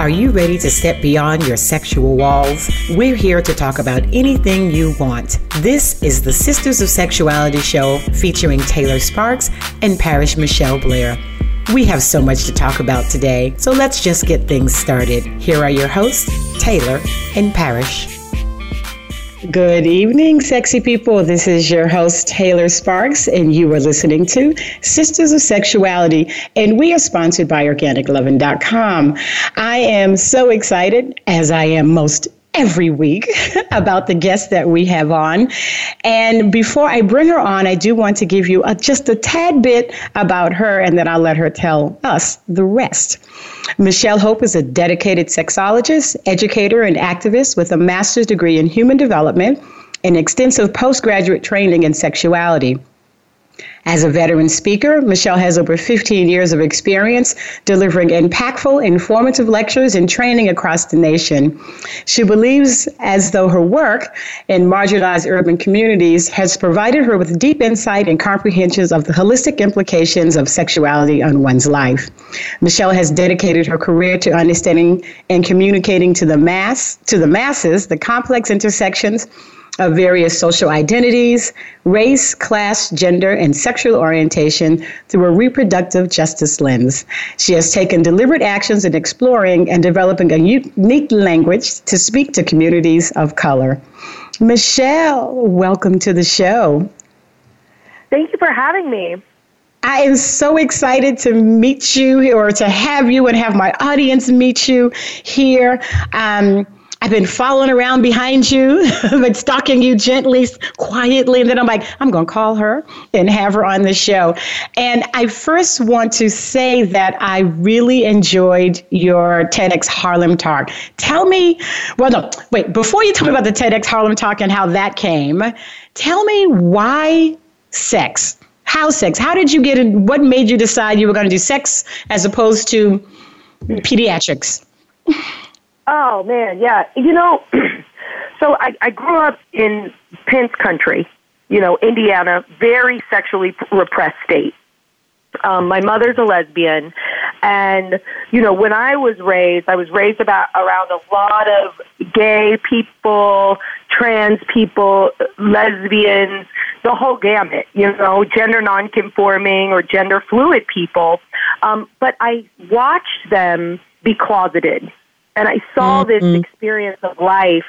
Are you ready to step beyond your sexual walls? We're here to talk about anything you want. This is the Sisters of Sexuality show featuring Taylor Sparks and Parish Michelle Blair. We have so much to talk about today, so let's just get things started. Here are your hosts, Taylor and Parish. Good evening, sexy people. This is your host, Taylor Sparks, and you are listening to Sisters of Sexuality, and we are sponsored by OrganicLovin.com. I am so excited, as I am most every week about the guests that we have on. And before I bring her on, I do want to give you a, just a tad bit about her, and then I'll let her tell us the rest. Michelle Hope is a dedicated sexologist, educator, and activist with a master's degree in human development and extensive postgraduate training in sexuality. As a veteran speaker, Michelle has over 15 years of experience delivering impactful, informative lectures and training across the nation. She believes as though her work in marginalized urban communities has provided her with deep insight and comprehensions of the holistic implications of sexuality on one's life. Michelle has dedicated her career to understanding and communicating to the mass, to the masses, the complex intersections of various social identities, race, class, gender, and sexual orientation through a reproductive justice lens. She has taken deliberate actions in exploring and developing a unique language to speak to communities of color. Michelle, welcome to the show. Thank you for having me. I am so excited to meet you or to have you and have my audience meet you here. Um, I've been following around behind you, but stalking you gently, quietly. And then I'm like, I'm going to call her and have her on the show. And I first want to say that I really enjoyed your TEDx Harlem talk. Tell me, well, no, wait, before you tell me about the TEDx Harlem talk and how that came, tell me why sex? How sex? How did you get in? What made you decide you were going to do sex as opposed to pediatrics? Oh man, yeah. You know, so I, I grew up in Pence country, you know, Indiana, very sexually repressed state. Um, my mother's a lesbian, and you know, when I was raised, I was raised about around a lot of gay people, trans people, lesbians, the whole gamut. You know, gender nonconforming or gender fluid people. Um, but I watched them be closeted and I saw mm-hmm. this experience of life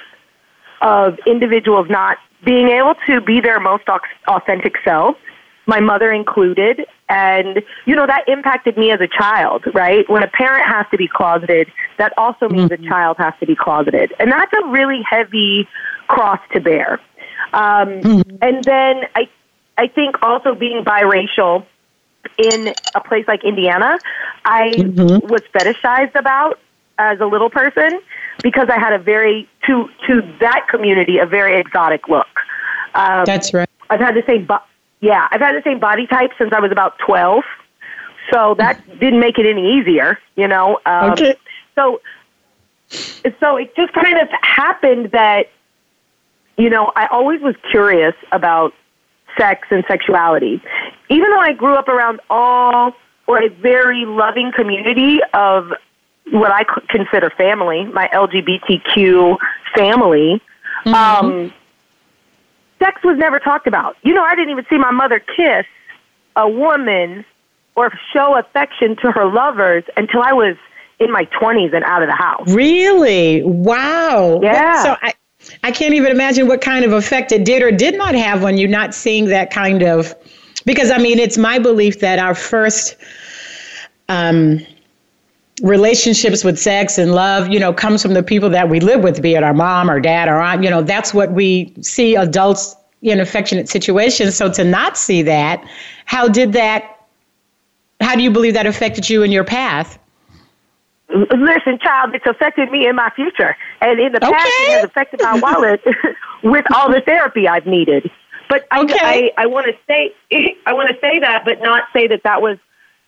of individuals not being able to be their most authentic selves, my mother included. And, you know, that impacted me as a child, right? When a parent has to be closeted, that also means mm-hmm. a child has to be closeted. And that's a really heavy cross to bear. Um, mm-hmm. And then I, I think also being biracial in a place like Indiana, I mm-hmm. was fetishized about as a little person because I had a very to to that community a very exotic look. Um, That's right. I've had the same, bo- yeah, I've had the same body type since I was about twelve, so that didn't make it any easier, you know. Um, okay. So, so it just kind of happened that, you know, I always was curious about sex and sexuality, even though I grew up around all or a very loving community of what I consider family, my LGBTQ family, mm-hmm. um, sex was never talked about. You know, I didn't even see my mother kiss a woman or show affection to her lovers until I was in my 20s and out of the house. Really? Wow. Yeah. So I, I can't even imagine what kind of effect it did or did not have on you not seeing that kind of. Because, I mean, it's my belief that our first. Um, relationships with sex and love, you know, comes from the people that we live with, be it our mom or dad or aunt. You know, that's what we see adults in affectionate situations. So to not see that, how did that? How do you believe that affected you in your path? Listen, child, it's affected me in my future, and in the past, okay. it has affected my wallet with all the therapy I've needed. But okay. I, I, I want to say, I want to say that, but not say that that was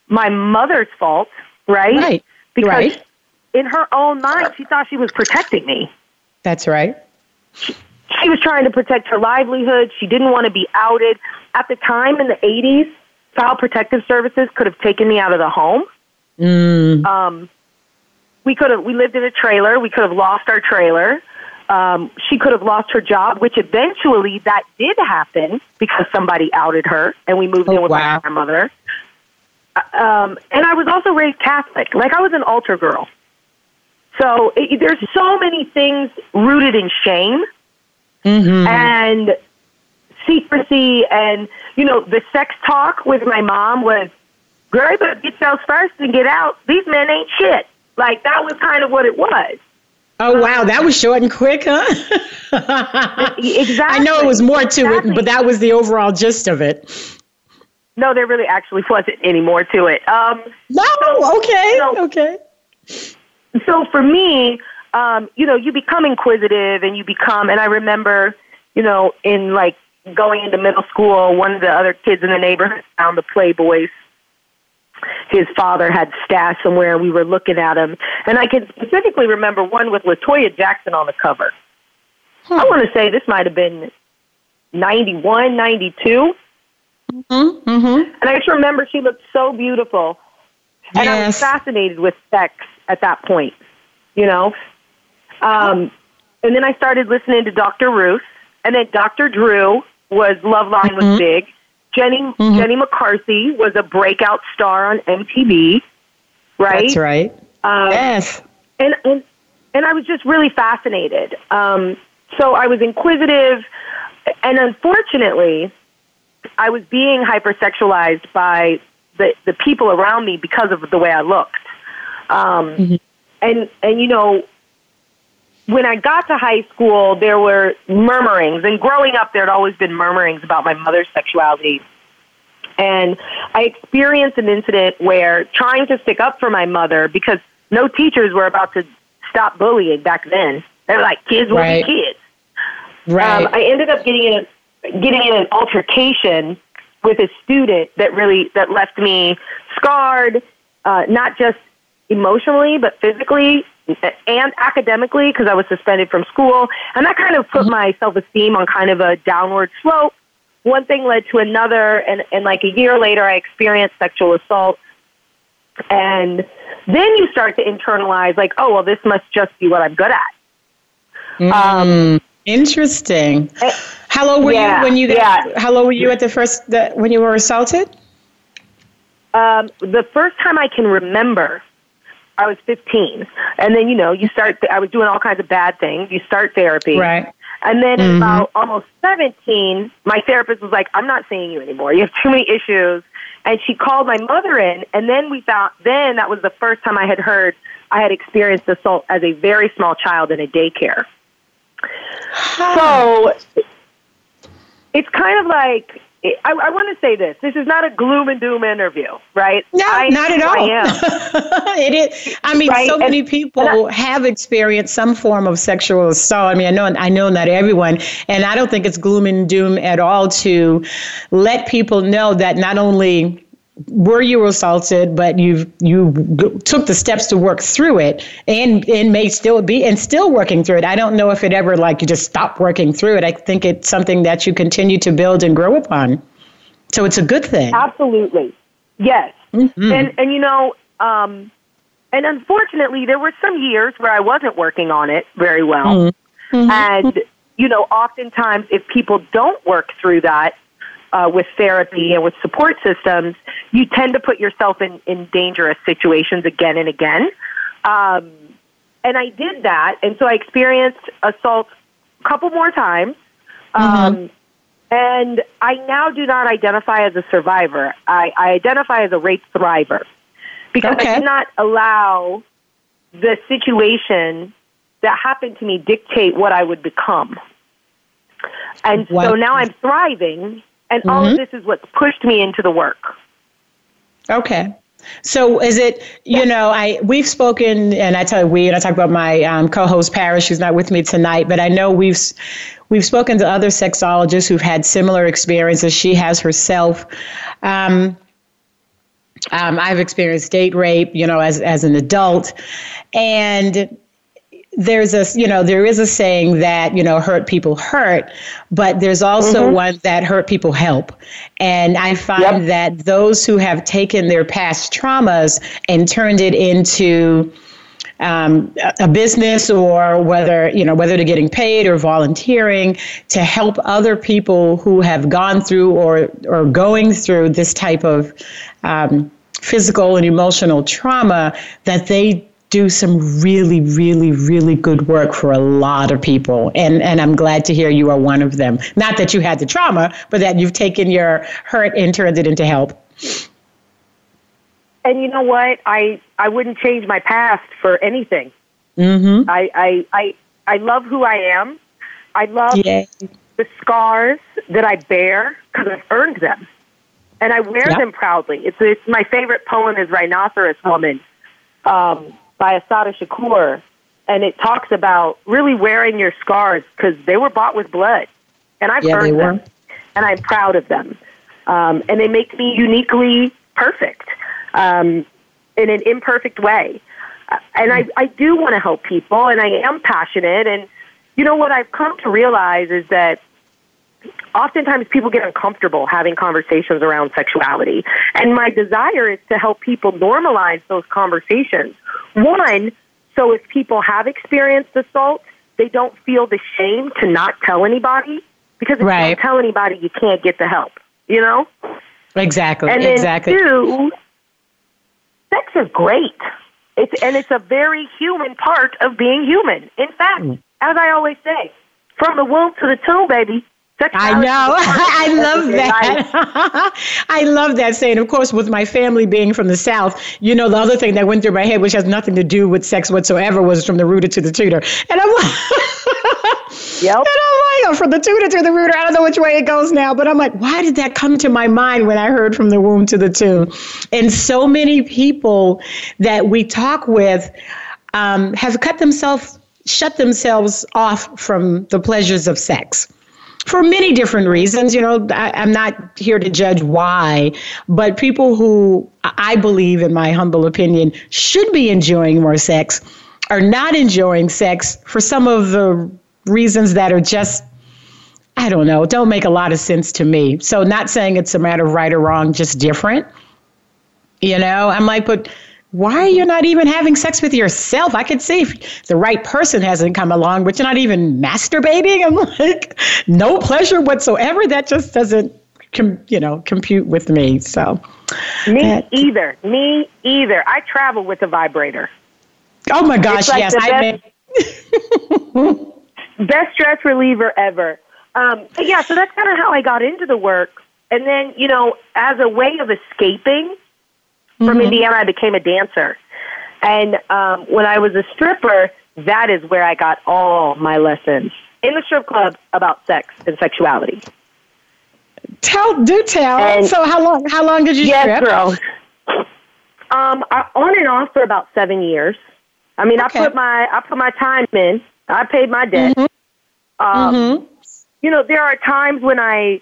my mother's fault, right? Right because right. in her own mind, she thought she was protecting me. That's right. She, she was trying to protect her livelihood. She didn't want to be outed. At the time in the 80s, Child Protective Services could have taken me out of the home. Mm. Um, we could have we lived in a trailer. We could have lost our trailer. Um, she could have lost her job, which eventually that did happen because somebody outed her, and we moved Oh, in with wow. my grandmother. Um, and I was also raised Catholic. Like I was an altar girl. So it, there's so many things rooted in shame Mm-hmm. and secrecy, and you know the sex talk with my mom was, "Girl, you better get yours first and get out. These men ain't shit." Like that was kind of what it was. Oh wow, that was short and quick, huh? Exactly. I know it was more to Exactly. it, but that was the overall gist of it. No, there really actually wasn't any more to it. Um, No, okay, So- okay. so for me, um, you know, you become inquisitive and you become, and I remember, you know, in like going into middle school, one of the other kids in the neighborhood found the Playboys. His father had stashed somewhere, and we were looking at him. And I can specifically remember one with Latoya Jackson on the cover. I want to say this might have been 91, 92. Mm-hmm. And I just remember she looked so beautiful. And I was fascinated with sex at that point, you know? Um, and then I started listening to Dr. Ruth, and then Dr. Drew was Loveline was big. Jenny Jenny McCarthy was a breakout star on MTV, right? That's right. Um, yes. and and and I was just really fascinated. Um, so I was inquisitive, and unfortunately, I was being hypersexualized by the the people around me because of the way I looked. Um, And and you know, when I got to high school, there were murmurings, and growing up, there had always been murmurings about my mother's sexuality. And I experienced an incident where trying to stick up for my mother because no teachers were about to stop bullying back then. They were like, kids will Right. be kids. Right. Um, I ended up getting in a, getting in an altercation with a student that really that left me scarred, uh, not just emotionally but physically and academically because I was suspended from school, and that kind of put my self esteem on kind of a downward slope. One thing led to another, and, and like a year later, I experienced sexual assault. And then you start to internalize, like, oh, well, this must just be what I'm good at. Um, Interesting. eh, How old were yeah, you when you got, yeah. how old were you at the first the, when you were assaulted? Um, the first time I can remember, I was 15. And then, you know, you start, I was doing all kinds of bad things. You start therapy. Right. And then at about almost 17, my therapist was like, I'm not seeing you anymore. You have too many issues. And she called my mother in. And then we found, then that was the first time I had heard I had experienced assault as a very small child in a daycare. So it's kind of like, I, I want to say this. This is not a gloom and doom interview, right? No, I, not at all. I am. it is. I mean, Right, so and- many people have experienced some form of sexual assault. I mean, I know, I know not everyone, and I don't think it's gloom and doom at all to let people know that not only were you assaulted, but you you g- took the steps to work through it, and and may still be and still working through it. I don't know if it ever like you just stop working through it. I think it's something that you continue to build and grow upon. So it's a good thing. Absolutely. Yes. Mm-hmm. And and you know, um and unfortunately there were some years where I wasn't working on it very well. Mm-hmm. And you know, oftentimes if people don't work through that uh, with therapy and with support systems, you tend to put yourself in, in dangerous situations again and again. Um, and I did that, and so I experienced assault a couple more times. Um, and I now do not identify as a survivor. I, I identify as a rape thriver because Okay. I did not allow the situation that happened to me dictate what I would become. And so now I'm thriving, and all of this is what's pushed me into the work. Okay. So is it, you know, I we've spoken, and I tell you we, and I talk about my um, co-host Paris, who's not with me tonight, but I know we've we've spoken to other sexologists who've had similar experiences. She has herself. Um, um, I've experienced date rape, you know, as as an adult, and there's a you know there is a saying that you know hurt people hurt but there's also one that hurt people help and i find Yep. that those who have taken their past traumas and turned it into um, a business or whether you know whether they're getting paid or volunteering to help other people who have gone through or or going through this type of um, physical and emotional trauma that they do some really, really, really good work for a lot of people. And, and I'm glad to hear you are one of them. Not that you had the trauma, but that you've taken your hurt and turned it into help. And you know what? I, I wouldn't change my past for anything. Mm-hmm. I, I, I, I love who I am. I love Yay. the scars that I bear because I've earned them. And I wear yep. them proudly. It's, it's my favorite poem is Rhinoceros Woman. Um, by Assata Shakur, and it talks about really wearing your scars because they were bought with blood, and I've yeah, earned them, and I'm proud of them, um, and they make me uniquely perfect um, in an imperfect way. Uh, and I, I do want to help people, and I am passionate. And you know what I've come to realize is that oftentimes people get uncomfortable having conversations around sexuality. And my desire is to help people normalize those conversations. One, so if people have experienced assault, they don't feel the shame to not tell anybody. Because if right. you don't tell anybody, you can't get the help, you know? Exactly. And then exactly. two, sex is great. It's, and it's a very human part of being human. In fact, mm. as I always say, from the womb to the tomb, baby, I know. I love that. I love that saying. Of course, with my family being from the South, you know, the other thing that went through my head, which has nothing to do with sex whatsoever, was from the rooter to the tutor. And I'm like, yep. And I'm like, from the tutor to the rooter. I don't know which way it goes now, but I'm like, why did that come to my mind when I heard from the womb to the tomb? And so many people that we talk with um, have cut themselves, shut themselves off from the pleasures of sex for many different reasons. You know, I, am not here to judge why, but people who I believe, in my humble opinion, should be enjoying more sex are not enjoying sex for some of the reasons that are just. I don't know, don't make a lot of sense to me. So, not saying it's a matter of right or wrong, just different. You know, I'm like, but why are you not even having sex with yourself? I could see if the right person hasn't come along, but you're not even masturbating. I'm like, no pleasure whatsoever. That just doesn't, com- you know, compute with me. So, me that, either. Me either. I travel with a vibrator. Oh my gosh! Like yes, I best, best stress reliever ever. Um, yeah, so that's kind of how I got into the work. And then, you know, as a way of escaping Mm-hmm. From Indiana, I became a dancer. And um, when I was a stripper, that is where I got all my lessons in the strip club about sex and sexuality. Tell, do tell. And so how long? How long did you yes, strip? girl. Um, I, on and off for about seven years. I mean, okay. I put my I put my time in. I paid my debt. Mm-hmm. Um, mm-hmm. You know, there are times when I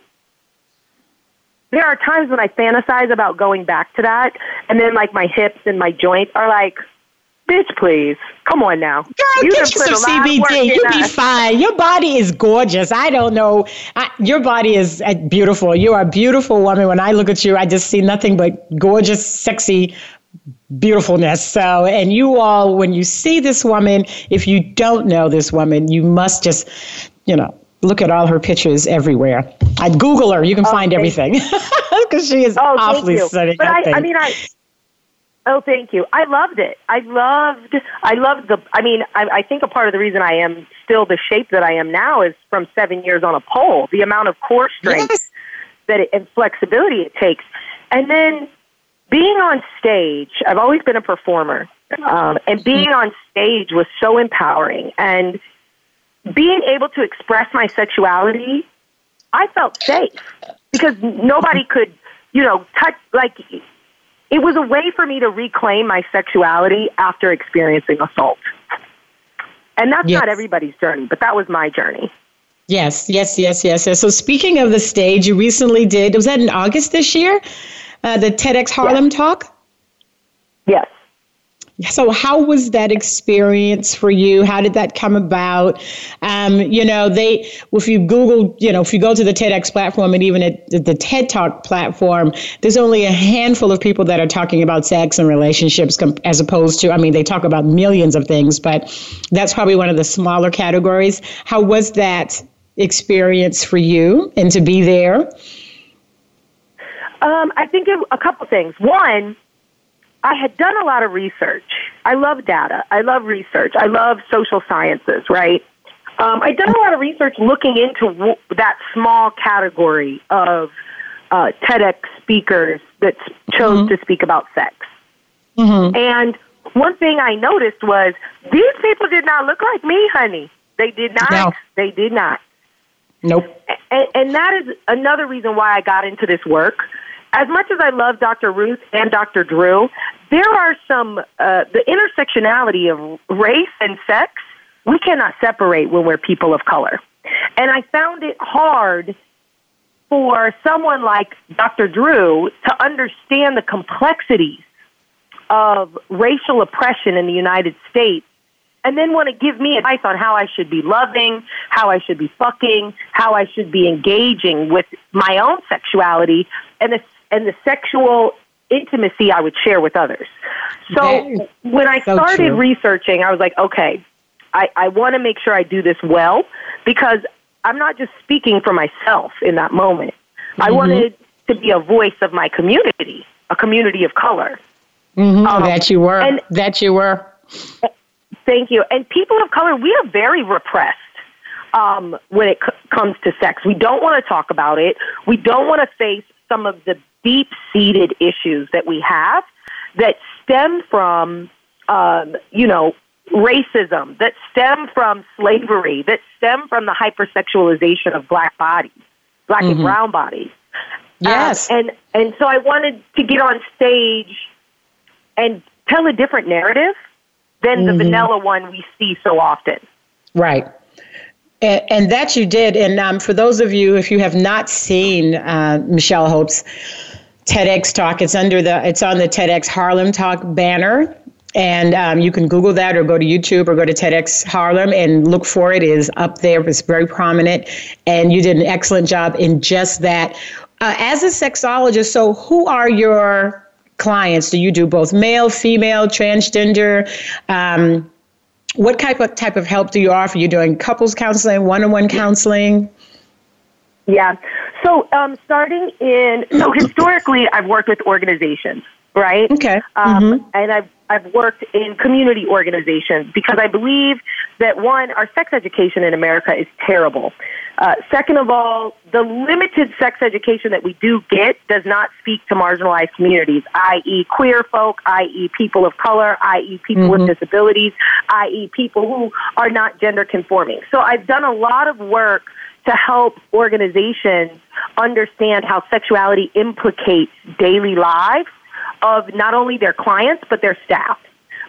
there are times when I fantasize about going back to that, and then like my hips and my joints are like, bitch, please, come on now. Girl, you get you some CBD. You'll be fine. Your body is gorgeous. I don't know. I, your body is uh, beautiful. You are a beautiful woman. When I look at you, I just see nothing but gorgeous, sexy beautifulness. So, and you all, when you see this woman, if you don't know this woman, you must just, you know, look at all her pictures everywhere. I'd Google her. You can oh, find everything because she is oh, awfully stunning. But I, I, mean, I. Oh, thank you. I loved it. I loved. I loved the. I mean, I, I think a part of the reason I am still the shape that I am now is from seven years on a pole. The amount of core strength yes. that it, and flexibility it takes, and then being on stage. I've always been a performer, um, and being on stage was so empowering and being able to express my sexuality, I felt safe because nobody could, you know, touch, like, it was a way for me to reclaim my sexuality after experiencing assault. And that's yes. not everybody's journey, but that was my journey. Yes, yes, yes, yes, yes. So speaking of the stage, you recently did, was that in August this year? Uh, the TEDx Harlem yes. talk? Yes. So, how was that experience for you? How did that come about? Um, you know, they if you Google, you know, if you go to the TEDx platform and even at the TED Talk platform, there's only a handful of people that are talking about sex and relationships, as opposed to, I mean, they talk about millions of things, but that's probably one of the smaller categories. How was that experience for you, and to be there? Um, I think a couple things. One I had done a lot of research. I love data. I love research. I love social sciences, right? Um, I'd done a lot of research looking into w- that small category of uh, TEDx speakers that chose mm-hmm. to speak about sex. Mm-hmm. And one thing I noticed was these people did not look like me, honey. They did not. No. They did not. Nope. And, and that is another reason why I got into this work as much as I love Dr. Ruth and Dr. Drew, there are some, uh, the intersectionality of race and sex, we cannot separate when we're people of color. And I found it hard for someone like Dr. Drew to understand the complexities of racial oppression in the United States and then want to give me advice on how I should be loving, how I should be fucking, how I should be engaging with my own sexuality and the and the sexual intimacy I would share with others. So when I so started true. researching, I was like, okay, I, I want to make sure I do this well because I'm not just speaking for myself in that moment. Mm-hmm. I wanted to be a voice of my community, a community of color. Mm-hmm. Um, that you were. And, that you were. Thank you. And people of color, we are very repressed um, when it c- comes to sex. We don't want to talk about it. We don't want to face some of the deep seated issues that we have that stem from, um, you know, racism, that stem from slavery, that stem from the hypersexualization of black bodies, black mm-hmm. and brown bodies. Yes. Um, and, and so I wanted to get on stage and tell a different narrative than mm-hmm. the vanilla one we see so often. Right. And, and that you did. And um, for those of you, if you have not seen uh, Michelle Hope's TEDx talk. It's under the it's on the TEDx Harlem Talk banner. And um, you can Google that or go to YouTube or go to TEDx Harlem and look for it. It is up there. It's very prominent. And you did an excellent job in just that. Uh, as a sexologist, so who are your clients? Do you do both male, female, transgender? Um, what type of type of help do you offer? You're you doing couples counseling, one-on-one counseling? Yeah. So, um, starting in, so historically, I've worked with organizations, right? Okay. Um, mm-hmm. And I've, I've worked in community organizations because I believe that one, our sex education in America is terrible. Uh, second of all, the limited sex education that we do get does not speak to marginalized communities, i.e., queer folk, i.e., people of color, i.e., people mm-hmm. with disabilities, i.e., people who are not gender conforming. So I've done a lot of work to help organizations understand how sexuality implicates daily lives of not only their clients but their staff.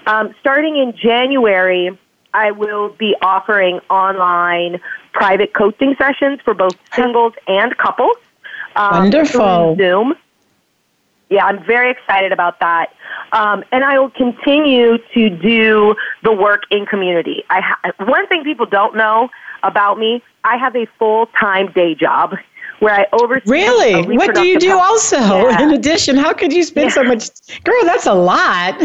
Um, starting in January, I will be offering online private coaching sessions for both singles and couples. Um, Wonderful. Zoom. Yeah, I'm very excited about that. Um, and I will continue to do the work in community. I ha- one thing people don't know about me, I have a full time day job where I oversee. Really? What do you do also? Yeah. In addition, how could you spend yeah. so much? Girl, that's a lot.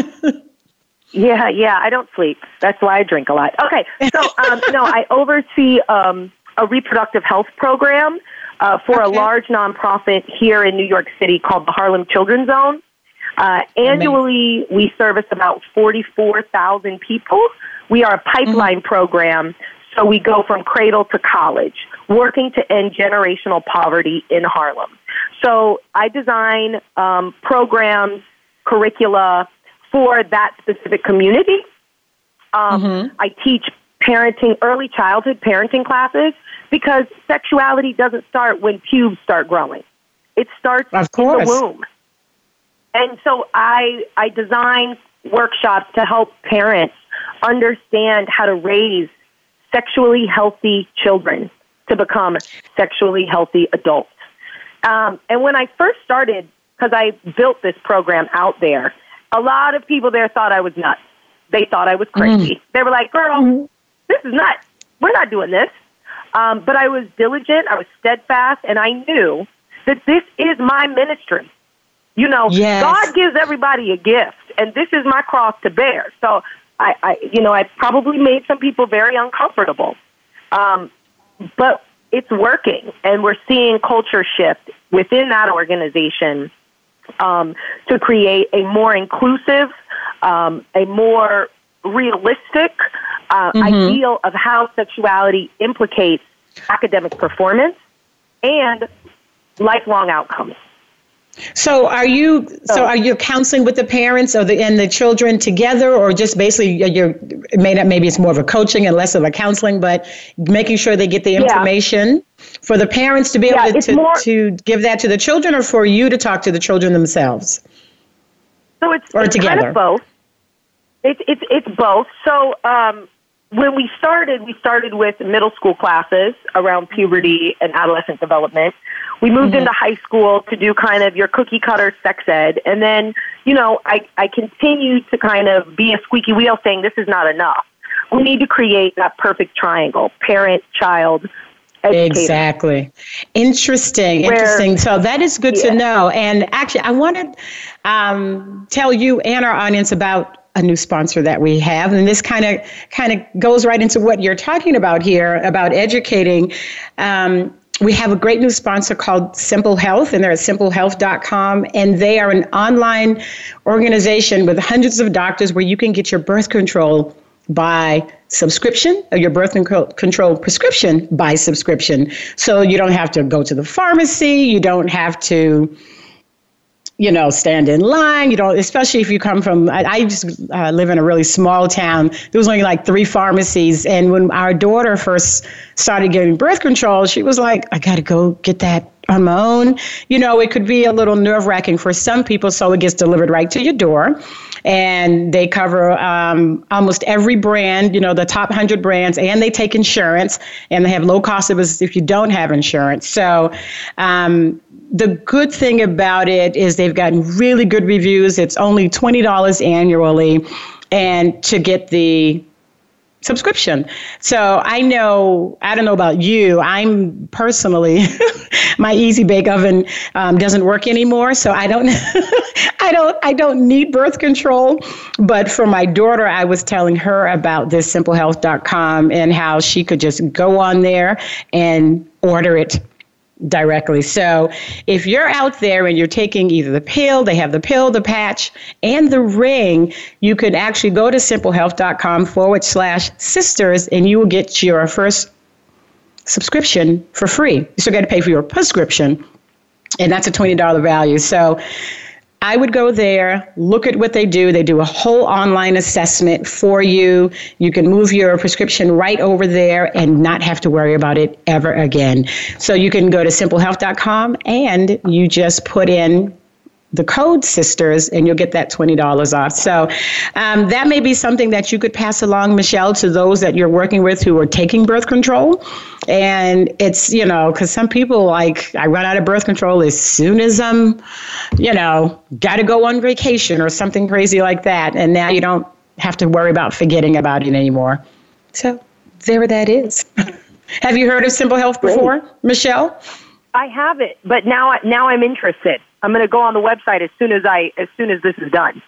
yeah, yeah. I don't sleep. That's why I drink a lot. Okay, so um, no, I oversee um, a reproductive health program uh, for okay. a large nonprofit here in New York City called the Harlem Children's Zone. Uh, annually, Amazing. we service about 44,000 people. We are a pipeline mm-hmm. program so we go from cradle to college, working to end generational poverty in Harlem. So I design um, programs, curricula for that specific community. Um, mm-hmm. I teach parenting, early childhood parenting classes because sexuality doesn't start when pubes start growing. It starts in the womb. And so I, I design workshops to help parents understand how to raise sexually healthy children to become sexually healthy adults. Um, and when I first started, because I built this program out there, a lot of people there thought I was nuts. they thought I was crazy. Mm. They were like, "Girl, mm. this is not. We're not doing this." Um, but I was diligent. I was steadfast, and I knew that this is my ministry. You know, yes. God gives everybody a gift, and this is my cross to bear. So I, I you know, I probably made some people very uncomfortable. Um, but it's working, and we're seeing culture shift within that organization um, to create a more inclusive, um, a more realistic uh, mm-hmm. ideal of how sexuality implicates academic performance and lifelong outcomes. So are you so are you counseling with the parents or the and the children together or just basically you're made up maybe it's more of a coaching and less of a counseling but making sure they get the information yeah. for the parents to be able yeah, to, to, more, to, give that to the children or for you to talk to the children themselves? So it's, or it's together. kind of both. It's it's it's both. So um, when we started, we started with middle school classes around puberty and adolescent development. We moved mm-hmm. into high school to do kind of your cookie cutter sex ed. And then, you know, I, I continued to kind of be a squeaky wheel saying this is not enough. We need to create that perfect triangle parent, child, Educator. Exactly. Interesting. Where, interesting. So that is good yeah. to know. And actually, I want to um, tell you and our audience about a new sponsor that we have and this kind of kind of goes right into what you're talking about here about educating um, we have a great new sponsor called Simple Health, and they're at simplehealth.com. And they are an online organization with hundreds of doctors where you can get your birth control by subscription or your birth control prescription by subscription. So you don't have to go to the pharmacy, you don't have to you know, stand in line. You know, especially if you come from. I, I just uh, live in a really small town. There was only like three pharmacies, and when our daughter first started getting birth control, she was like, "I got to go get that on my own." You know, it could be a little nerve wracking for some people, so it gets delivered right to your door. And they cover um, almost every brand, you know, the top 100 brands, and they take insurance, and they have low cost of if you don't have insurance. So, um, the good thing about it is they've gotten really good reviews. It's only $20 annually and to get the subscription. So I know, I don't know about you, I'm personally, my easy bake oven um, doesn't work anymore. So I don't, I don't, I don't need birth control. But for my daughter, I was telling her about this simplehealth.com and how she could just go on there and order it directly. So if you're out there and you're taking either the pill, they have the pill, the patch, and the ring, you could actually go to simplehealth.com forward slash sisters and you will get your first subscription for free. You still got to pay for your prescription, and that's a $20 value. So I would go there, look at what they do. They do a whole online assessment for you. You can move your prescription right over there and not have to worry about it ever again. So you can go to simplehealth.com and you just put in the code sisters and you'll get that $20 off. So um, that may be something that you could pass along michelle to those that you're working with who are taking birth control. And it's you know because some people like i run out of birth control as soon as i'm you know got to go on vacation or something crazy like that. And now you don't have to worry about forgetting about it anymore. So there that is. Have you heard of simple health before michelle? I have it, but now now I'm interested. I'm going to go on the website as soon as I as soon as this is done.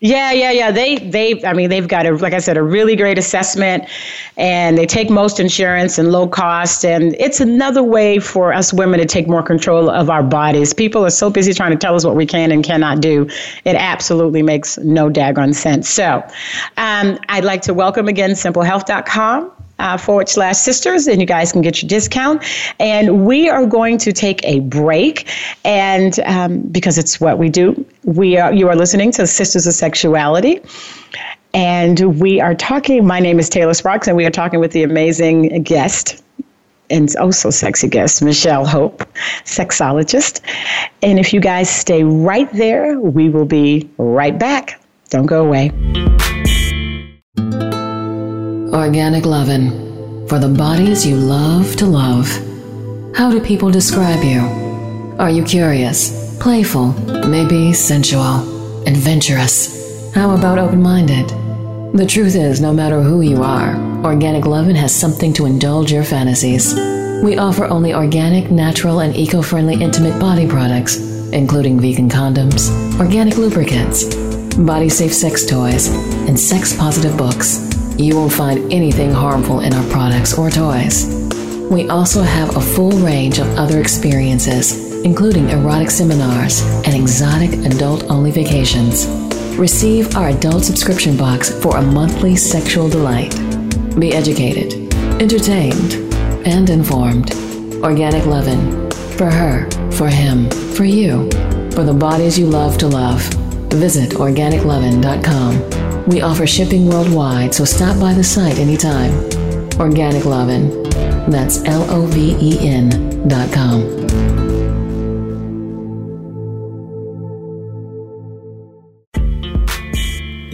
Yeah, yeah, yeah. They they I mean they've got a like I said a really great assessment and they take most insurance and low cost and it's another way for us women to take more control of our bodies. People are so busy trying to tell us what we can and cannot do. It absolutely makes no daggone sense. So, um, I'd like to welcome again simplehealth.com uh, forward slash sisters, and you guys can get your discount. And we are going to take a break, and um, because it's what we do, we are you are listening to Sisters of Sexuality. And we are talking. My name is Taylor Sparks, and we are talking with the amazing guest, and oh so sexy guest, Michelle Hope, sexologist. And if you guys stay right there, we will be right back. Don't go away. Organic Lovin' for the bodies you love to love. How do people describe you? Are you curious, playful, maybe sensual, adventurous? How about open minded? The truth is, no matter who you are, Organic Lovin' has something to indulge your fantasies. We offer only organic, natural, and eco friendly intimate body products, including vegan condoms, organic lubricants, body safe sex toys, and sex positive books. You won't find anything harmful in our products or toys. We also have a full range of other experiences, including erotic seminars and exotic adult only vacations. Receive our adult subscription box for a monthly sexual delight. Be educated, entertained, and informed. Organic Lovin'. For her, for him, for you, for the bodies you love to love. Visit organiclovin.com. We offer shipping worldwide, so stop by the site anytime. Organic Lovin'. That's L O V E N dot com.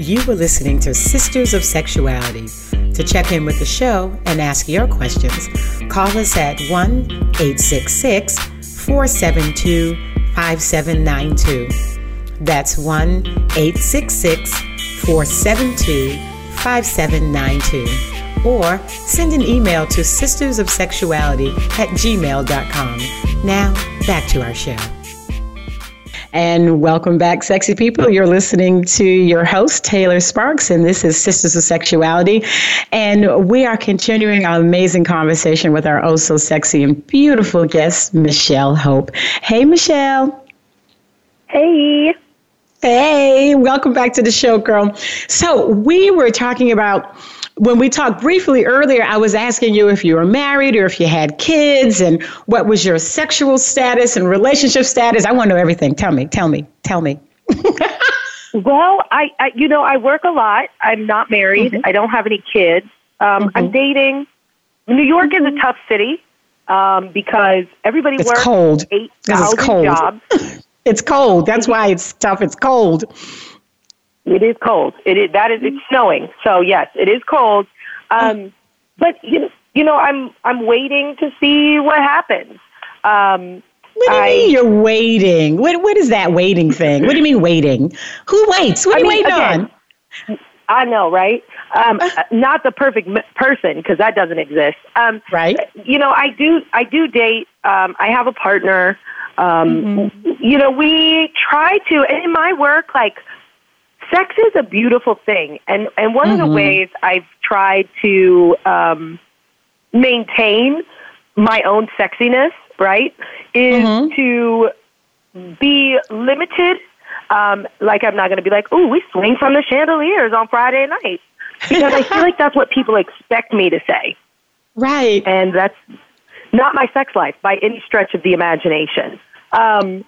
You were listening to Sisters of Sexuality. To check in with the show and ask your questions, call us at 1 866 472 5792. That's 1 866 472 5792. Or send an email to sistersofsexuality at gmail.com. Now, back to our show. And welcome back, sexy people. You're listening to your host, Taylor Sparks, and this is Sisters of Sexuality. And we are continuing our amazing conversation with our oh so sexy and beautiful guest, Michelle Hope. Hey, Michelle. Hey. Hey, welcome back to the show, girl. So, we were talking about when we talked briefly earlier, I was asking you if you were married or if you had kids and what was your sexual status and relationship status. I want to know everything. Tell me, tell me, tell me. well, I, I, you know, I work a lot. I'm not married. Mm-hmm. I don't have any kids. Um, mm-hmm. I'm dating. New York mm-hmm. is a tough city um, because everybody it's works cold. eight thousand jobs. it's cold. That's why it's tough. It's cold. It is cold. It is that is it's snowing. So yes, it is cold. Um, but you know, you know, I'm I'm waiting to see what happens. Um, what do you I, mean you're waiting? What what is that waiting thing? What do you mean waiting? Who waits? What are I you mean, waiting again, on? I know, right? Um, not the perfect person because that doesn't exist. Um, right. You know, I do. I do date. Um, I have a partner. Um, mm-hmm. You know, we try to. And in my work, like sex is a beautiful thing, and and one mm-hmm. of the mm-hmm. ways I've tried to um, maintain my own sexiness, right, is mm-hmm. to be limited. Um, like I'm not going to be like, oh, we swing from the chandeliers on Friday night," because I feel like that's what people expect me to say. Right. And that's not my sex life by any stretch of the imagination. Um,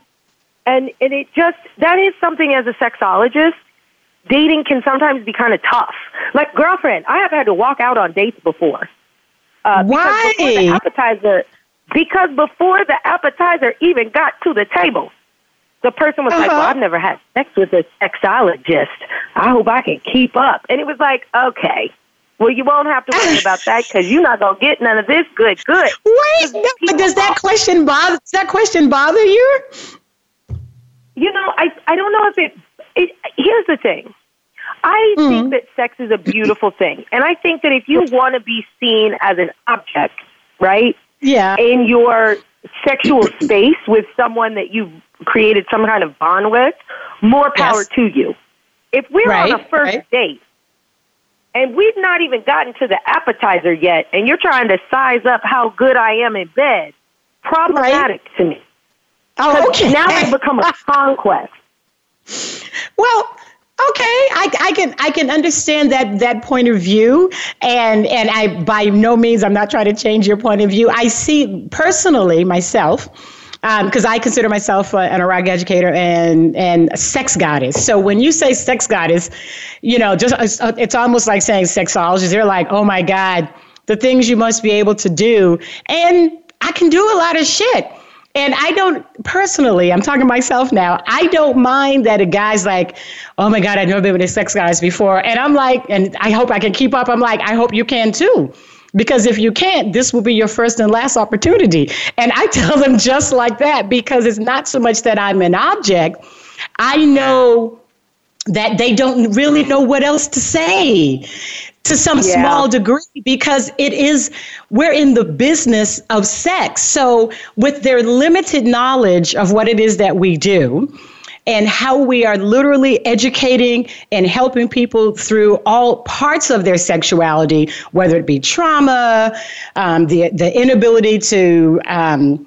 and and it just that is something as a sexologist dating can sometimes be kind of tough. Like girlfriend, I have had to walk out on dates before. Uh, Why? Because before the appetizer, because before the appetizer even got to the table, the person was uh-huh. like, "Well, I've never had sex with a sexologist. I hope I can keep up." And it was like, "Okay." Well, you won't have to worry about that because you're not gonna get none of this good. Good. Wait, does that question bother? Does that question bother you? You know, I I don't know if it it, here's the thing. I mm think that sex is a beautiful thing. And I think that if you want to be seen as an object, right? Yeah. In your sexual space with someone that you've created some kind of bond with, more power yes. to you. If we're right, on a first right. date and we've not even gotten to the appetizer yet, and you're trying to size up how good I am in bed, problematic right. to me. Oh, okay. Now it's become a conquest. Well, okay I, I can i can understand that that point of view and and i by no means i'm not trying to change your point of view i see personally myself because um, I consider myself uh, an erotic educator and and a sex goddess. So when you say sex goddess, you know, just it's, it's almost like saying sexologist. They're like, oh my god, the things you must be able to do, and I can do a lot of shit. And I don't personally, I'm talking to myself now, I don't mind that a guy's like, oh my God, I've never been with a sex guys before. And I'm like, and I hope I can keep up. I'm like, I hope you can too. Because if you can't, this will be your first and last opportunity. And I tell them just like that because it's not so much that I'm an object. I know that they don't really know what else to say to some yeah. small degree because it is we're in the business of sex so with their limited knowledge of what it is that we do and how we are literally educating and helping people through all parts of their sexuality whether it be trauma um, the the inability to um,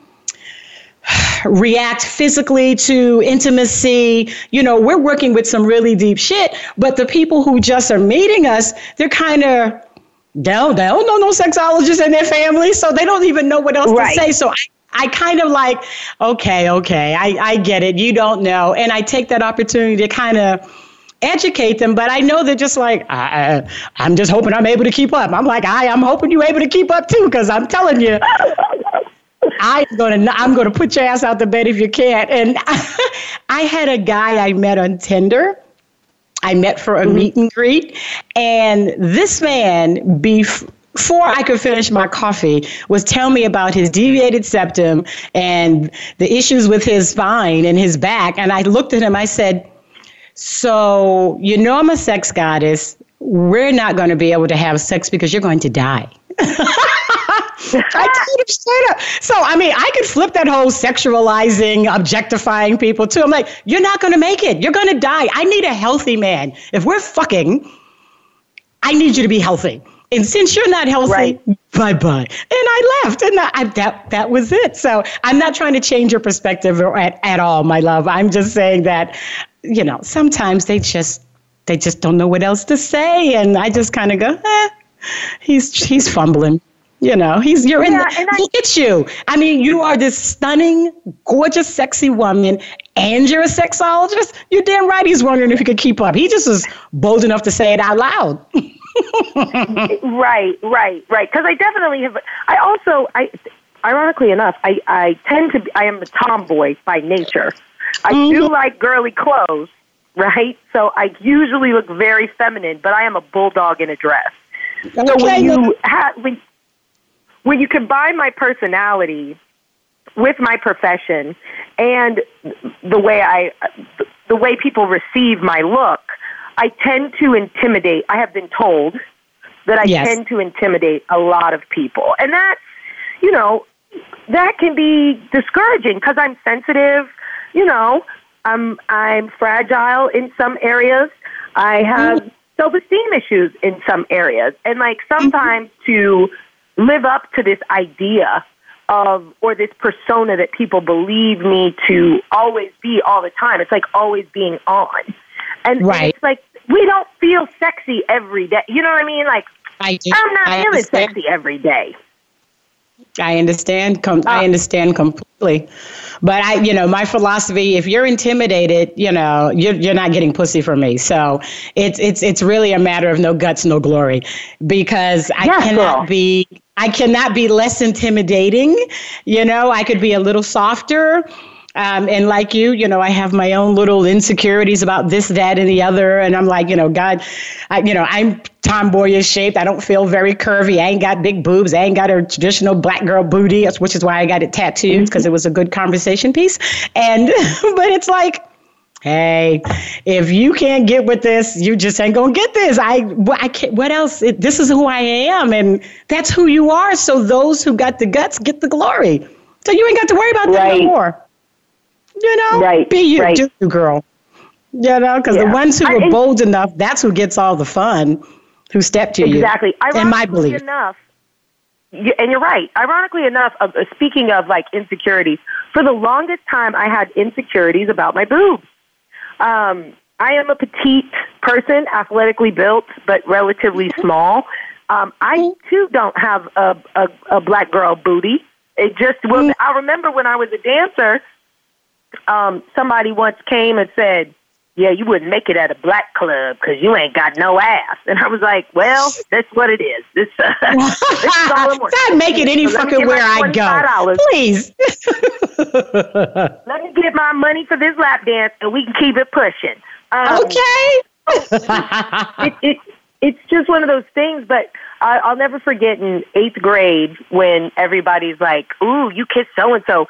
react physically to intimacy. You know, we're working with some really deep shit, but the people who just are meeting us, they're kind of they don't, know no sexologists in their family, so they don't even know what else right. to say. So I, I kind of like, okay, okay, I, I get it. You don't know. And I take that opportunity to kind of educate them, but I know they're just like, I, I'm just hoping I'm able to keep up. I'm like, I, I'm hoping you're able to keep up too, because I'm telling you, I'm gonna I'm gonna put your ass out the bed if you can't. And I, had a guy I met on Tinder. I met for a mm-hmm. meet and greet, and this man before I could finish my coffee, was telling me about his deviated septum and the issues with his spine and his back. And I looked at him, I said, So, you know, I'm a sex goddess. We're not going to be able to have sex because you're going to die. I told him straight up. So, I mean, I could flip that whole sexualizing, objectifying people too. I'm like, you're not going to make it. You're going to die. I need a healthy man. If we're fucking, I need you to be healthy. And since you're not healthy, right. bye bye. And I left, and I, that that was it. So I'm not trying to change your perspective at, at all, my love. I'm just saying that, you know, sometimes they just they just don't know what else to say, and I just kind of go, eh, he's he's fumbling. You know, he's you're yeah, in. The, I, look at you. I mean, you are this stunning, gorgeous, sexy woman, and you're a sexologist. You're damn right. He's wondering if he could keep up. He just was bold enough to say it out loud. right, right, right. Because I definitely have. I also, I, ironically enough, I, I tend to. Be, I am a tomboy by nature. I mm-hmm. do like girly clothes, right? So I usually look very feminine, but I am a bulldog in a dress. So okay. when you have when when you combine my personality with my profession and the way I the way people receive my look, I tend to intimidate. I have been told that I yes. tend to intimidate a lot of people. And that's, you know, that can be discouraging because I'm sensitive, you know, I'm I'm fragile in some areas. I have mm. self-esteem issues in some areas. And like sometimes mm-hmm. to live up to this idea of or this persona that people believe me to always be all the time. It's like always being on. And, right. it's like we don't feel sexy every day. You know what I mean? Like I do. I'm not I feeling understand. sexy every day. I understand. Com- I ah. understand completely. But I, you know, my philosophy: if you're intimidated, you know, you're you're not getting pussy from me. So it's it's it's really a matter of no guts, no glory, because I yes, cannot girl. be I cannot be less intimidating. You know, I could be a little softer. Um, and like you, you know, I have my own little insecurities about this, that, and the other. And I'm like, you know, God, I, you know, I'm tomboyish shaped. I don't feel very curvy. I ain't got big boobs. I ain't got a traditional black girl booty, which is why I got it tattooed because it was a good conversation piece. And, but it's like, Hey, if you can't get with this, you just ain't gonna get this. I, I can't, what else? It, this is who I am, and that's who you are. So those who got the guts get the glory. So you ain't got to worry about that right. no more. You know, right. be you, right. do you, girl. You know, because yeah. the ones who I, are bold enough, that's who gets all the fun. Who step to exactly. you? Exactly. In my belief. Enough, and you're right. Ironically enough, uh, speaking of like insecurities, for the longest time I had insecurities about my boobs. Um, I am a petite person, athletically built, but relatively small. Um, I too don't have a, a, a black girl booty. It just was. I remember when I was a dancer, um, somebody once came and said, yeah, you wouldn't make it at a black club because you ain't got no ass. And I was like, well, that's what it is. This, uh, this is all I'm Not make it any so fucking where I go. Please. let me get my money for this lap dance and we can keep it pushing. Um, okay. it, it, it's just one of those things, but I, I'll never forget in eighth grade when everybody's like, ooh, you kissed so and so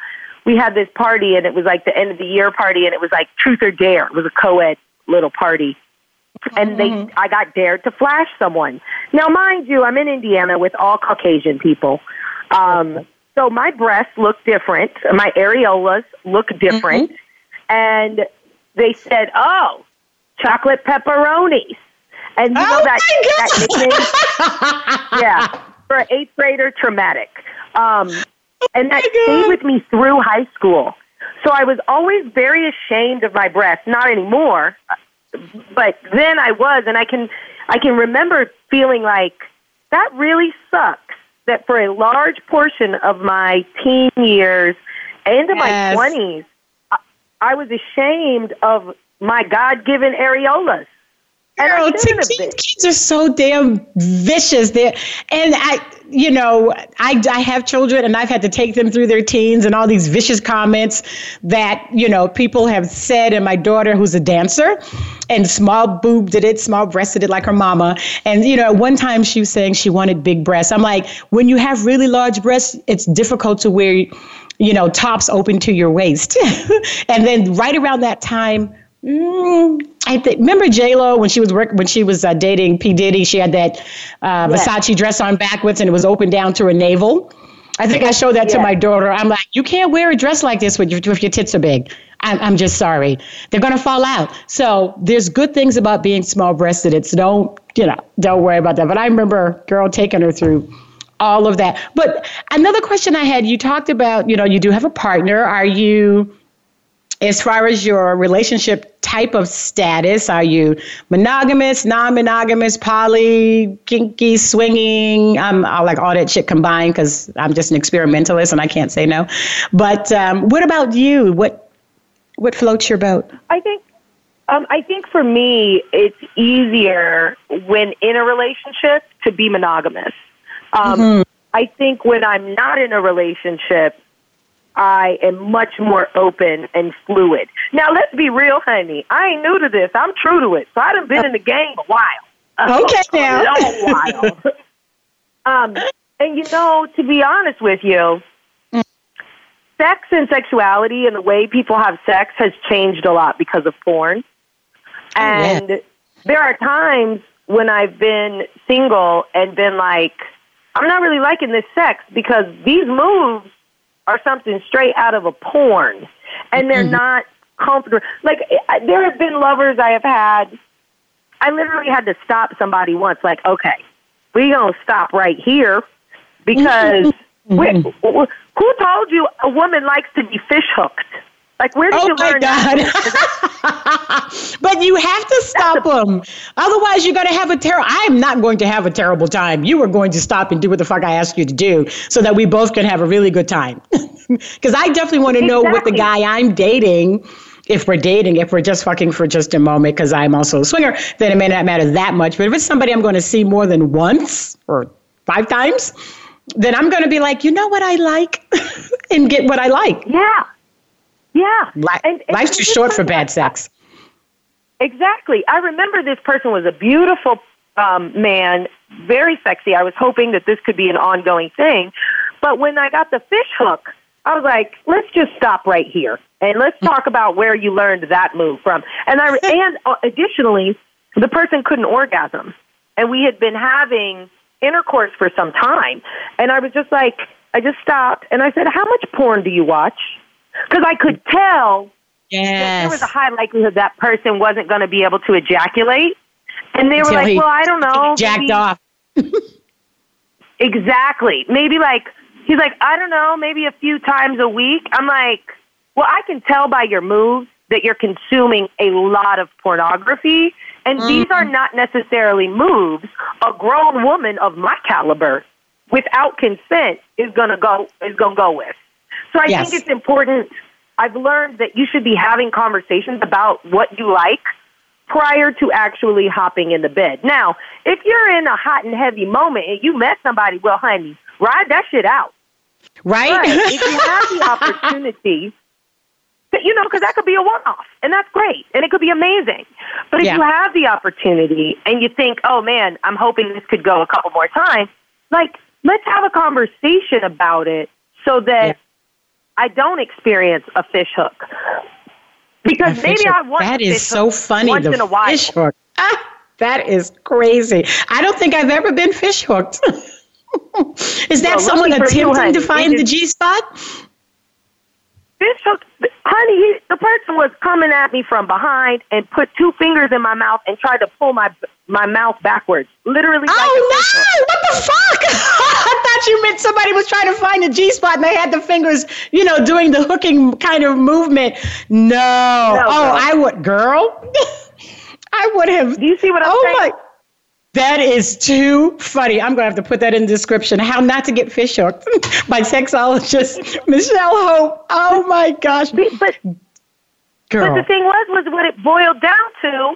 we had this party and it was like the end of the year party and it was like truth or dare. It was a co-ed little party and they Mm-hmm. I got dared to flash someone. Now, mind you, I'm in Indiana with all Caucasian people. Um, so my breasts look different, my areolas look different, Mm-hmm. and they said, "Oh, chocolate pepperonis." And you know Oh that my that nickname, yeah, for an eighth grader, traumatic. Um, and that Oh stayed with me through high school. So I was always very ashamed of my breasts. Not anymore, but then I was, and I can I can remember feeling like that really sucks. That for a large portion of my teen years and into Yes. my twenties, I, I was ashamed of my God given areolas. And I teen, kids are so damn vicious. There, and I, you know, I, I have children, and I've had to take them through their teens and all these vicious comments that you know people have said. And my daughter, who's a dancer, and small boob did it, small breasted it like her mama. And you know, at one time she was saying she wanted big breasts. I'm like, when you have really large breasts, it's difficult to wear, you know, tops open to your waist. and then right around that time. Mm, I think remember J Lo when she was work when she was uh, dating P Diddy. She had that uh, Yes. Versace dress on backwards and it was open down to her navel. I think I showed that to my daughter. I'm like, you can't wear a dress like this with your, if your tits are big. I'm, I'm just sorry. They're gonna fall out. So there's good things about being small breasted. It's don't you know don't worry about that. But I remember girl taking her through all of that. But another question I had, you talked about you know you do have a partner. Are you as far as your relationship type of status, are you monogamous, non-monogamous, poly, kinky, swinging? Um, I like all that shit combined because I'm just an experimentalist and I can't say no. But um, what about you? What what floats your boat? I think um, I think for me, it's easier when in a relationship to be monogamous. Um, I think when I'm not in a relationship, I am much more open and fluid. Now, let's be real, honey. I ain't new to this. I'm true to it. So I done been in the game a while. Okay, now. a long while. um, and you know, to be honest with you, sex and sexuality and the way people have sex has changed a lot because of porn. yeah. And there are times when I've been single and been like, I'm not really liking this sex because these moves are something straight out of a porn and they're mm-hmm. not comfortable. Like, there have been lovers I have had. I literally had to stop somebody once, like, okay, we gonna stop right here because mm-hmm. we, mm-hmm. who told you a woman likes to be fish hooked? Like, where did Oh you my learn that? But you have to stop them. Otherwise, you're going to have a terrible. I'm not going to have a terrible time. You are going to stop and do what the fuck I asked you to do so that we both can have a really good time. Because I definitely want to know what the guy I'm dating. If we're dating, if we're just fucking for just a moment, because I'm also a swinger, then it may not matter that much. But if it's somebody I'm going to see more than once or five times, then I'm going to be like, you know what I like, and get what I like. Yeah. Yeah. Li- And- and Life's too short for bad sex. Exactly. I remember this person was a beautiful um, man, very sexy. I was hoping that this could be an ongoing thing. But when I got the fish hook, I was like, let's just stop right here and let's talk about where you learned that move from. And I and uh, additionally, the person couldn't orgasm, and we had been having intercourse for some time, and I was just like, I just stopped and I said, "How much porn do you watch?" Because I could tell that there was a high likelihood that person wasn't going to be able to ejaculate. And they were like, he- well, I don't know. Jacked maybe- off. Exactly. Maybe like, he's like, I don't know, maybe a few times a week. I'm like, well, I can tell by your moves that you're consuming a lot of pornography. And these Mm-hmm. are not necessarily moves a grown woman of my caliber without consent is going to go, is going to go with. So I Yes. think it's important. I've learned that you should be having conversations about what you like prior to actually hopping in the bed. Now, if you're in a hot and heavy moment and you met somebody, well, honey, ride that shit out. Right? But if you have the opportunity, you know, because that could be a one-off, and that's great, and it could be amazing. But if Yeah. you have the opportunity and you think, oh man, I'm hoping this could go a couple more times, like let's have a conversation about it so that Yeah. I don't experience a fish hook. because maybe I want that is so funny. Once the in a while. fish hook. Ah, that is crazy. I don't think I've ever been fish hooked. is that well, someone attempting to find the G spot? Fish hook, honey. He, the person was coming at me from behind and put two fingers in my mouth and tried to pull my my mouth backwards, literally. Oh like no! What the fuck? I thought you meant somebody was trying to find the G spot and they had the fingers, you know, doing the hooking kind of movement. No. no oh, girl. I would, girl. I would have. Do you see what I'm oh saying? My, that is too funny. I'm going to have to put that in the description. How not to get fish hooked by sexologist Michelle Hope. Oh my gosh. But, but, Girl. but the thing was, was what it boiled down to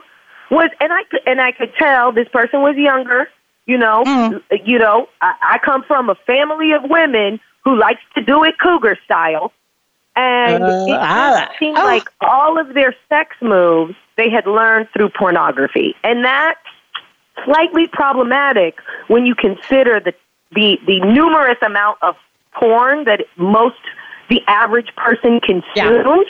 was, and I and I could tell this person was younger. You know, mm. you know, I, I come from a family of women who likes to do it cougar style, and uh, it I, seemed oh. like all of their sex moves they had learned through pornography, and that's slightly problematic when you consider the the, the numerous amount of porn that most the average person consumes yeah.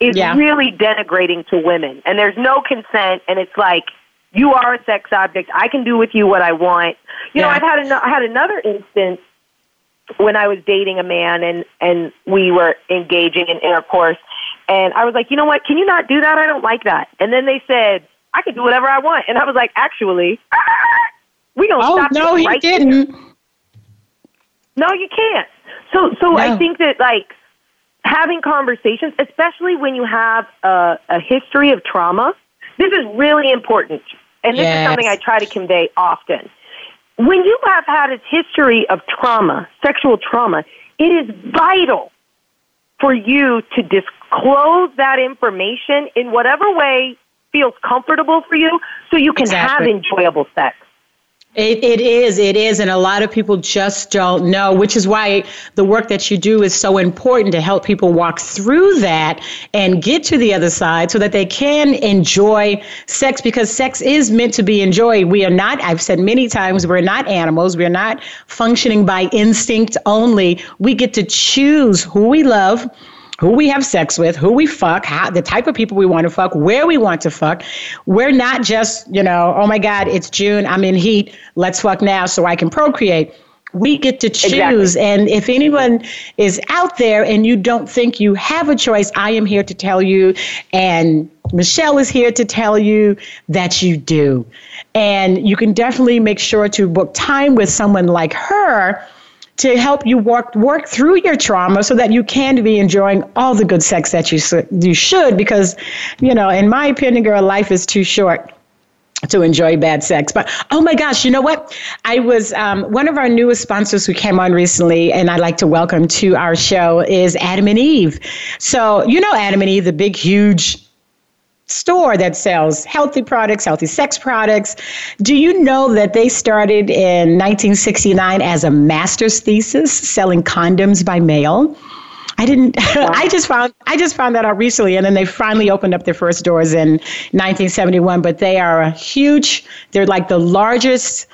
Is yeah. really denigrating to women, and there's no consent, and it's like you are a sex object. I can do with you what I want. You yeah. know, I've had an- I had another instance when I was dating a man and and we were engaging in intercourse, and I was like, you know what? Can you not do that? I don't like that. And then they said, I can do whatever I want. And I was like, actually, we don't oh, stop. no, he right didn't. Here. No, you can't. So, so no. I think that like having conversations, especially when you have a, a history of trauma, this is really important. And this yes. is something I try to convey often. When you have had a history of trauma, sexual trauma, it is vital for you to disclose that information in whatever way feels comfortable for you so you can exactly. have enjoyable sex. It, it is, it is, and a lot of people just don't know, which is why the work that you do is so important to help people walk through that and get to the other side so that they can enjoy sex because sex is meant to be enjoyed. We are not, I've said many times, we're not animals. We're not functioning by instinct only. We get to choose who we love who we have sex with, who we fuck, how, the type of people we want to fuck, where we want to fuck. We're not just, you know, oh my God, it's June, I'm in heat, let's fuck now so I can procreate. We get to choose. Exactly. And if anyone is out there and you don't think you have a choice, I am here to tell you, and Michelle is here to tell you that you do. And you can definitely make sure to book time with someone like her to help you work work through your trauma so that you can be enjoying all the good sex that you you should because you know in my opinion girl life is too short to enjoy bad sex. But oh my gosh, you know what? I was um, one of our newest sponsors who came on recently, and I'd like to welcome to our show is Adam and Eve. So, you know, Adam and Eve, the big, huge store that sells healthy products, healthy sex products. Do you know that they started in 1969 as a master's thesis selling condoms by mail? I didn't I just found I just found that out recently and then they finally opened up their first doors in 1971 but they are a huge they're like the largest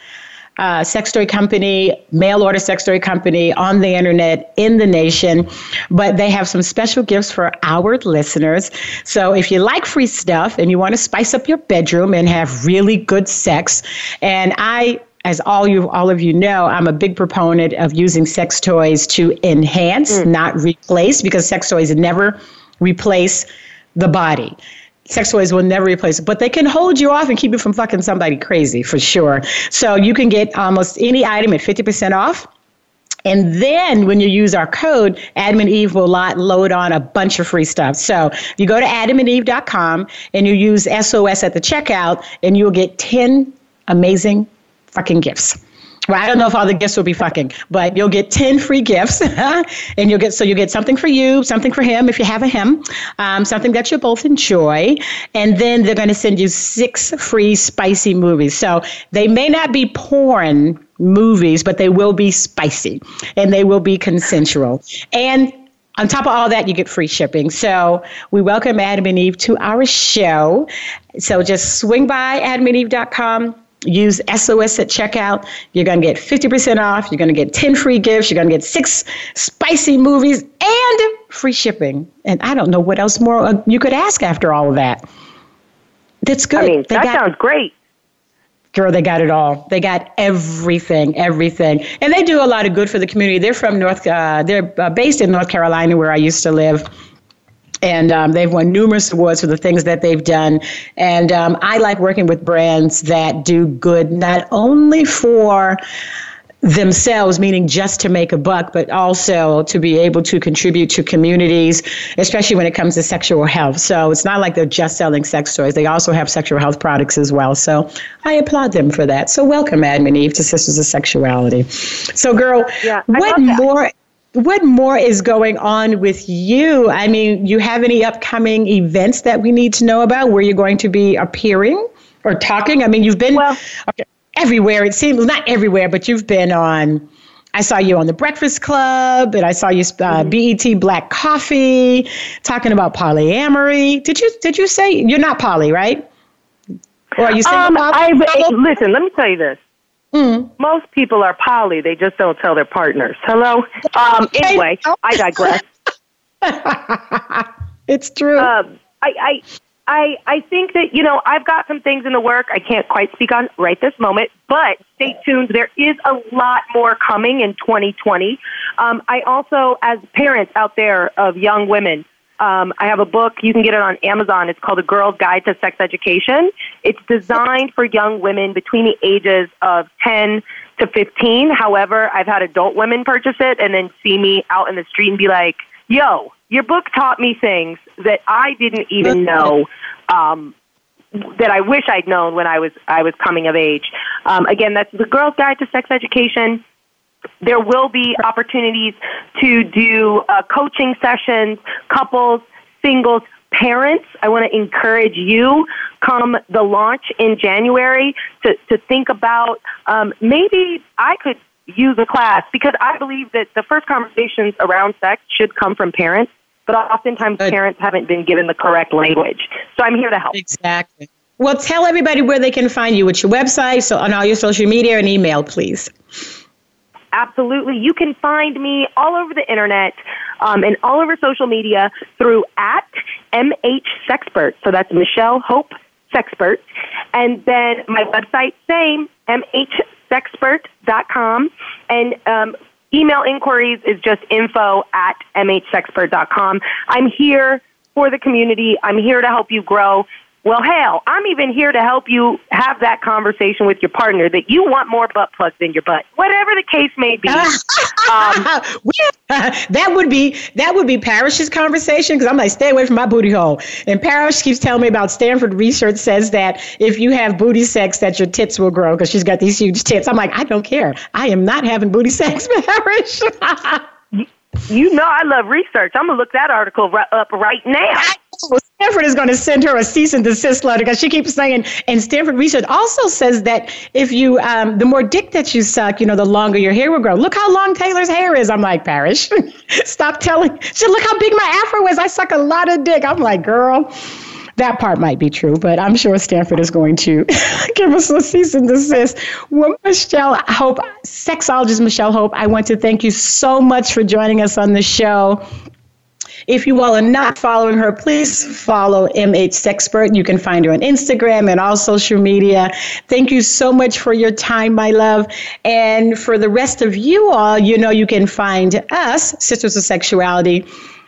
uh, sex toy company, mail order sex toy company on the internet in the nation. But they have some special gifts for our listeners. So if you like free stuff and you want to spice up your bedroom and have really good sex, and I as all you all of you know, I'm a big proponent of using sex toys to enhance, mm. not replace, because sex toys never replace the body sex toys will never replace it, but they can hold you off and keep you from fucking somebody crazy for sure. So you can get almost any item at 50% off. And then when you use our code, Adam and Eve will load on a bunch of free stuff. So you go to adamandeve.com and you use SOS at the checkout, and you'll get 10 amazing fucking gifts. Well, I don't know if all the gifts will be fucking, but you'll get 10 free gifts. and you'll get, so you'll get something for you, something for him if you have a him, um, something that you both enjoy. And then they're going to send you six free spicy movies. So they may not be porn movies, but they will be spicy and they will be consensual. And on top of all that, you get free shipping. So we welcome Adam and Eve to our show. So just swing by adamandeve.com use SOS at checkout. You're going to get 50% off. You're going to get 10 free gifts. You're going to get six spicy movies and free shipping. And I don't know what else more uh, you could ask after all of that. That's good. I mean, they that got, sounds great. Girl, they got it all. They got everything, everything, and they do a lot of good for the community. They're from North. Uh, they're uh, based in North Carolina, where I used to live and um, they've won numerous awards for the things that they've done. And um, I like working with brands that do good not only for themselves, meaning just to make a buck, but also to be able to contribute to communities, especially when it comes to sexual health. So it's not like they're just selling sex toys. They also have sexual health products as well. So I applaud them for that. So welcome, Adam and Eve, to Sisters of Sexuality. So, girl, yeah, what more? What more is going on with you? I mean, you have any upcoming events that we need to know about where you're going to be appearing or talking? I mean, you've been well, okay, everywhere. It seems not everywhere, but you've been on. I saw you on the Breakfast Club, and I saw you uh, mm-hmm. BET Black Coffee talking about polyamory. Did you did you say you're not poly, right? Or are you saying um, I, listen, let me tell you this. Mm. Most people are poly, they just don't tell their partners. Hello? Um, anyway, I digress. it's true. Um, I, I, I, I think that, you know, I've got some things in the work I can't quite speak on right this moment, but stay tuned. There is a lot more coming in 2020. Um, I also, as parents out there of young women, um, I have a book. You can get it on Amazon. It's called A Girl's Guide to Sex Education. It's designed for young women between the ages of 10 to 15. However, I've had adult women purchase it and then see me out in the street and be like, yo, your book taught me things that I didn't even know um, that I wish I'd known when I was I was coming of age. Um, again, that's the Girl's Guide to Sex Education. There will be opportunities to do uh, coaching sessions, couples, singles, parents. I want to encourage you come the launch in January to, to think about um, maybe I could use a class because I believe that the first conversations around sex should come from parents, but oftentimes Good. parents haven't been given the correct language. So I'm here to help. Exactly. Well, tell everybody where they can find you. What's your website? So on all your social media and email, please. Absolutely. You can find me all over the internet um, and all over social media through at MH Sexpert. So that's Michelle Hope Sexpert. And then my website, same, mhsexpert.com. And um, email inquiries is just info at mhsexpert.com. I'm here for the community. I'm here to help you grow. Well, hell, I'm even here to help you have that conversation with your partner that you want more butt plugs in your butt, whatever the case may be. um, that would be that would be Parish's conversation because I'm like, stay away from my booty hole. And Parish keeps telling me about Stanford research says that if you have booty sex, that your tits will grow because she's got these huge tits. I'm like, I don't care. I am not having booty sex, Parish. You know I love research. I'm gonna look that article right up right now. Stanford is going to send her a cease and desist letter because she keeps saying, and Stanford research also says that if you, um, the more dick that you suck, you know, the longer your hair will grow. Look how long Taylor's hair is. I'm like, Parish, stop telling. She look how big my afro is. I suck a lot of dick. I'm like, girl. That part might be true, but I'm sure Stanford is going to give us a cease and desist. Well, Michelle Hope, sexologist Michelle Hope, I want to thank you so much for joining us on the show. If you all are not following her, please follow MH Sexpert. You can find her on Instagram and all social media. Thank you so much for your time, my love. And for the rest of you all, you know, you can find us, Sisters of Sexuality,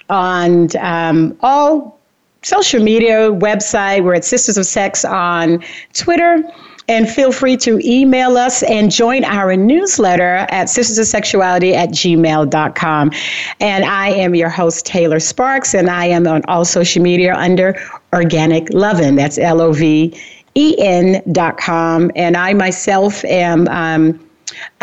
on um, all social media, website. We're at Sisters of Sex on Twitter. And feel free to email us and join our newsletter at sistersofsexuality at gmail.com. And I am your host, Taylor Sparks, and I am on all social media under Organic Lovin'. That's L O V E N dot com. And I myself am. Um,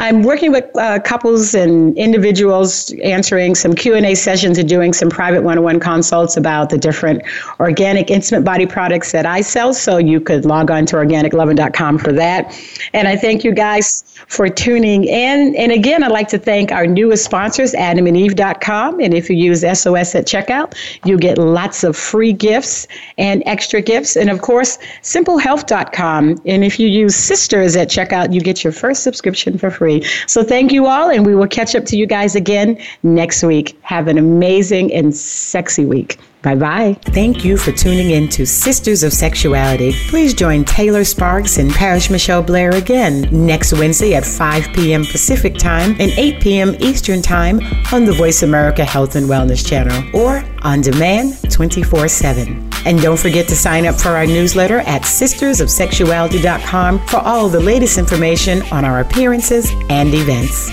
I'm working with uh, couples and individuals, answering some Q and A sessions and doing some private one-on-one consults about the different organic intimate body products that I sell. So you could log on to organiclovin.com for that. And I thank you guys for tuning in. And again, I'd like to thank our newest sponsors, AdamandEve.com. And if you use SOS at checkout, you get lots of free gifts and extra gifts. And of course, SimpleHealth.com. And if you use Sisters at checkout, you get your first subscription for free. So thank you all, and we will catch up to you guys again next week. Have an amazing and sexy week. Bye bye. Thank you for tuning in to Sisters of Sexuality. Please join Taylor Sparks and Parish Michelle Blair again next Wednesday at 5 p.m. Pacific Time and 8 p.m. Eastern Time on the Voice America Health and Wellness Channel or on demand 24 7. And don't forget to sign up for our newsletter at sistersofsexuality.com for all the latest information on our appearances and events.